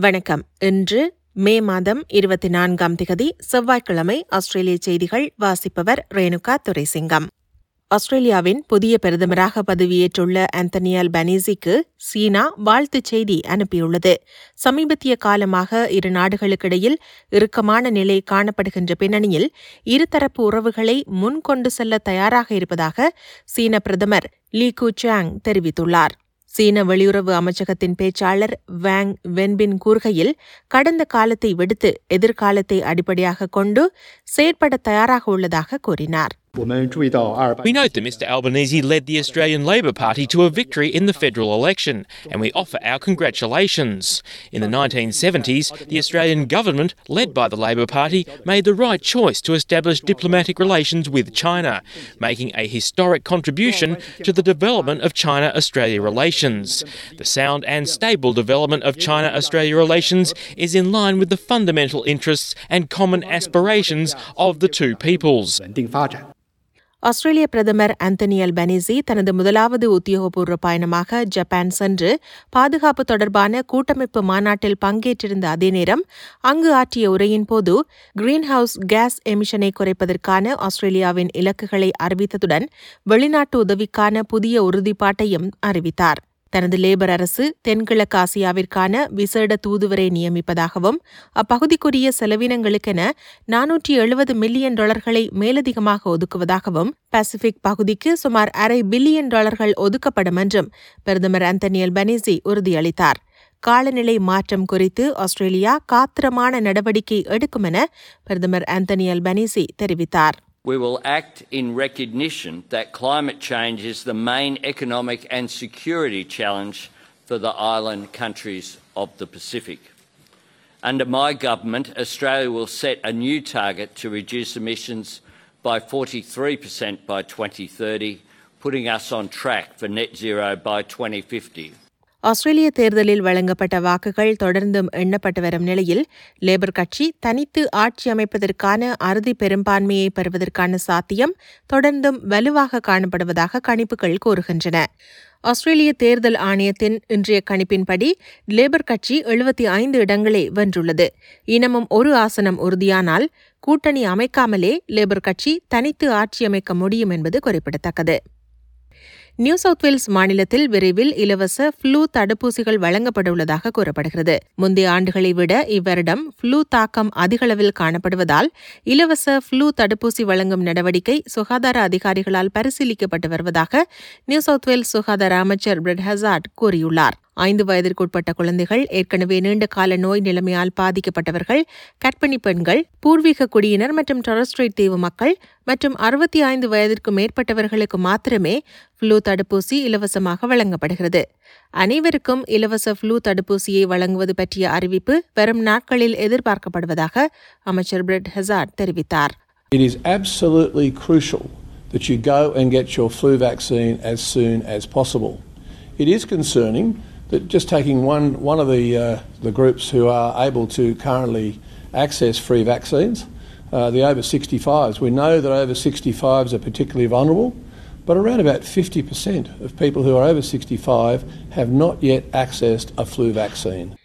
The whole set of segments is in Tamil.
வணக்கம். இன்று மே மாதம் இருபத்தி நான்காம் திகதி செவ்வாய்க்கிழமை ஆஸ்திரேலிய செய்திகள் வாசிப்பவர் ரேணுகா துரைசிங்கம். ஆஸ்திரேலியாவின் புதிய பிரதமராக பதவியேற்றுள்ள ஆந்தனியால் பனீசிக்கு சீனா வாழ்த்துச் செய்தி அனுப்பியுள்ளது. சமீபத்திய காலமாக இரு நாடுகளுக்கிடையில் இறுக்கமான நிலை காணப்படுகின்ற பின்னணியில் இருதரப்பு உறவுகளை முன்கொண்டு செல்ல தயாராக இருப்பதாக சீன பிரதமர் லீ குச்சாங் தெரிவித்துள்ளார். சீன வெளியுறவு அமைச்சகத்தின் பேச்சாளர் வேங் வென்பின் கூறுகையில் கடந்த காலத்தை விடுத்து எதிர்காலத்தை அடிப்படையாக கொண்டு செயற்பட தயாராக உள்ளதாக கூறினார். We note that Mr Albanese led the Australian Labor Party to a victory in the federal election, and we offer our congratulations. In the 1970s, the Australian government, led by the Labor Party, made the right choice to establish diplomatic relations with China, making a historic contribution to the development of China Australia relations. The sound and stable development of China Australia relations is in line with the fundamental interests and common aspirations of the two peoples. ஆஸ்திரேலிய பிரதமர் ஆந்தனி அல்பனிசி தனது முதலாவது உத்தியோகபூர்வ பயணமாக ஜப்பான் சென்று பாதுகாப்பு தொடர்பான கூட்டமைப்பு மாநாட்டில் பங்கேற்றிருந்த அதே நேரம் அங்கு ஆற்றிய உரையின் போது கிரீன் கேஸ் எமிஷனை குறைப்பதற்கான ஆஸ்திரேலியாவின் இலக்குகளை அறிவித்ததுடன் வெளிநாட்டு உதவிக்கான புதிய உறுதிப்பாட்டையும் அறிவித்தார். தனது லேபர் அரசு தென்கிழக்கு ஆசியாவிற்கான விசேட தூதுவரை நியமிப்பதாகவும் அப்பகுதிக்குரிய செலவினங்களுக்கென நானூற்றி எழுபது மில்லியன் டாலர்களை மேலதிகமாக ஒதுக்குவதாகவும் பசிபிக் பகுதிக்கு சுமார் அரை பில்லியன் டாலர்கள் ஒதுக்கப்படும் என்றும் பிரதமர் அந்தனியல் பனீசி உறுதியளித்தார். காலநிலை மாற்றம் குறித்து ஆஸ்திரேலியா காத்திரமான நடவடிக்கை எடுக்கும் என பிரதமர் அந்தனியல் பனீசி தெரிவித்தார். We will act in recognition that climate change is the main economic and security challenge for the island countries of the Pacific. Under my government, Australia will set a new target to reduce emissions by 43% by 2030, putting us on track for net zero by 2050. ஆஸ்திரேலிய தேர்தலில் வழங்கப்பட்ட வாக்குகள் தொடர்ந்தும் எண்ணப்பட்டு வரும் நிலையில் லேபர் கட்சி தனித்து ஆட்சி அமைப்பதற்கான அறுதி பெரும்பான்மையை பெறுவதற்கான சாத்தியம் தொடர்ந்தும் வலுவாக காணப்படுவதாக கணிப்புகள் கூறுகின்றன. ஆஸ்திரேலிய தேர்தல் ஆணையத்தின் இன்றைய கணிப்பின்படி லேபர் கட்சி எழுபத்தி ஐந்து இடங்களை வென்றுள்ளது. இனமும் ஒரு ஆசனம் உறுதியானால் கூட்டணி அமைக்காமலே லேபர் கட்சி தனித்து ஆட்சி அமைக்க முடியும் என்பது குறிப்பிடத்தக்கது. நியூ சவுத் வேல்ஸ் மாநிலத்தில் விரைவில் இலவச ஃப்ளூ தடுப்பூசிகள் வழங்கப்படவுள்ளதாக கூறப்படுகிறது. முந்தைய ஆண்டுகளை விட இவ்வருடம் ஃப்ளூ தாக்கம் அதிகளவில் காணப்படுவதால் இலவச ஃப்ளூ தடுப்பூசி வழங்கும் நடவடிக்கை சுகாதார அதிகாரிகளால் பரிசீலிக்கப்பட்டு வருவதாக நியூ சவுத் வேல்ஸ் சுகாதார அமைச்சர் பிரெட் ஹசார்ட் கூறியுள்ளார். ஐந்து வயதிற்குட்பட்ட குழந்தைகள் ஏற்கனவே நீண்ட கால நோய் நிலைமையால் பாதிக்கப்பட்டவர்கள் கர்ப்பிணி பெண்கள் பூர்வீக குடியினர் மற்றும் டொரஸ்ட்ரைட் தீவு மக்கள் மற்றும் அறுபத்தி ஐந்து வயதிற்கு மேற்பட்டவர்களுக்கு மாத்திரமே ஃப்ளூ தடுப்பூசி இலவசமாக வழங்கப்படுகிறது அனைவருக்கும் இலவச ஃப்ளூ தடுப்பூசியை வழங்குவது பற்றிய அறிவிப்பு வரும் நாட்களில் எதிர்பார்க்கப்படுவதாக அமைச்சர் பிரெட் ஹெசார்ட் தெரிவித்தார் It is absolutely crucial that you go and get your flu vaccine as soon as possible. It is concerning that just taking one, one of the, uh, the groups who are able to currently access free vaccines, uh, the over 65s, we know that over 65s are particularly vulnerable, but around about 50% of people who are over 65 have not yet accessed a flu vaccine.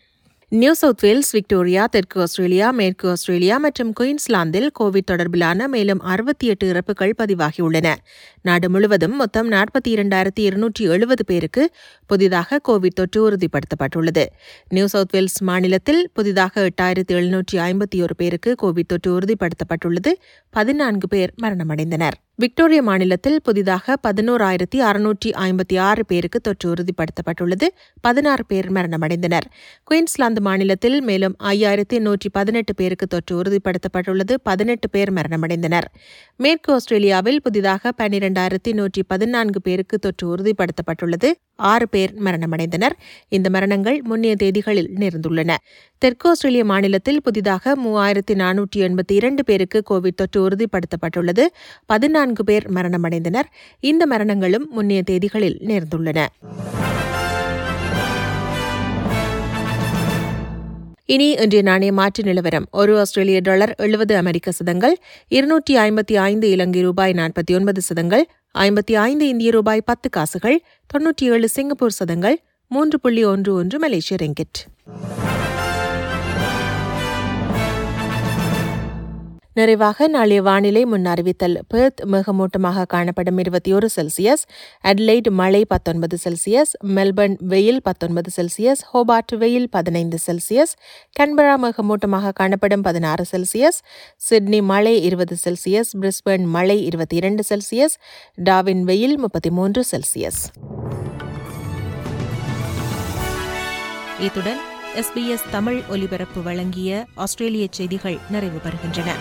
New South Wales Victoria தெற்கு ஆஸ்திரேலியா மேற்கு ஆஸ்திரேலியா மற்றும் குயின்ஸ்லாந்தில் கோவிட் தொடர்பிலான மேலும் அறுபத்தி எட்டு இறப்புகள் பதிவாகியுள்ளன. நாடு முழுவதும் மொத்தம் நாற்பத்தி இரண்டாயிரத்தி இருநூற்றி எழுபது பேருக்கு புதிதாக கோவிட் தொற்று உறுதிப்படுத்தப்பட்டுள்ளது. நியூ சவுத் வேல்ஸ் மாநிலத்தில் புதிதாக எட்டாயிரத்தி எழுநூற்றி ஐம்பத்தி ஒரு பேருக்கு கோவிட் தொற்று உறுதிப்படுத்தப்பட்டுள்ளது. பதினான்கு பேர் மரணமடைந்தனர். விக்டோரியா மாநிலத்தில் புதிதாக பதினோராயிரத்தி அறுநூற்றி ஐம்பத்தி ஆறு பேருக்கு தொற்று உறுதிப்படுத்தப்பட்டுள்ளது. பதினாறு பேர் மரணமடைந்தனர். குயின்ஸ்லாந்து மாநிலத்தில் மேலும் ஐயாயிரத்தி நூற்றி பதினெட்டு பேருக்கு தொற்று உறுதிப்படுத்தப்பட்டுள்ளது. பதினெட்டு பேர் மரணமடைந்தனர். மேற்கு ஆஸ்திரேலியாவில் புதிதாக பன்னிரண்டாயிரத்தி நூற்றி பதினான்கு பேருக்கு தொற்று உறுதிப்படுத்தப்பட்டுள்ளது. ஆறு பேர் மரணமடைந்தனர். இந்த மரணங்கள் முன்னைய தேதிகளில் நேர்ந்துள்ளன. தெற்கு ஆஸ்திரேலிய மாநிலத்தில் புதிதாக மூவாயிரத்தி நானூற்றி எண்பத்தி இரண்டு பேருக்கு கோவிட் தொற்று உறுதிப்படுத்தப்பட்டுள்ளது. பதினான்கு பேர் மரணமடைந்தனர். இந்த மரணங்களும் முன்னைய தேதிகளில் நேர்ந்துள்ளன. இனி இன்றைய நாணய மாற்று நிலவரம். ஒரு ஆஸ்திரேலிய டாலர் எழுபது அமெரிக்க சதங்கள் இருநூற்றி ஐம்பத்தி ஐந்து இலங்கை ரூபாய் நாற்பத்தி ஒன்பது சதங்கள் ஐம்பத்தி ஐந்து இந்திய ரூபாய் பத்து காசுகள் தொன்னூற்றி ஏழு சிங்கப்பூர் சதங்கள் மூன்று புள்ளி ஒன்று ஒன்று மலேசிய ரெங்கிட். நிறைவாக நாளைய வானிலை முன் அறிவித்தல். பெர்த் மேகமூட்டமாக காணப்படும் இருபத்தி ஒரு செல்சியஸ் அட்லைட் மழை பத்தொன்பது செல்சியஸ் மெல்பர்ன் வெயில் பத்தொன்பது செல்சியஸ் ஹோபார்ட் வெயில் பதினைந்து செல்சியஸ் கன்பரா மேகமூட்டமாக காணப்படும் பதினாறு செல்சியஸ் சிட்னி மழை இருபது செல்சியஸ் பிரிஸ்பர்ன் மழை இருபத்தி இரண்டு செல்சியஸ் டாவின் வெயில் முப்பத்தி மூன்று செல்சியஸ். இத்துடன் எஸ்பிஎஸ் தமிழ் ஒலிபரப்பு வழங்கிய ஆஸ்திரேலிய செய்திகள் நிறைவு பெறுகின்றன.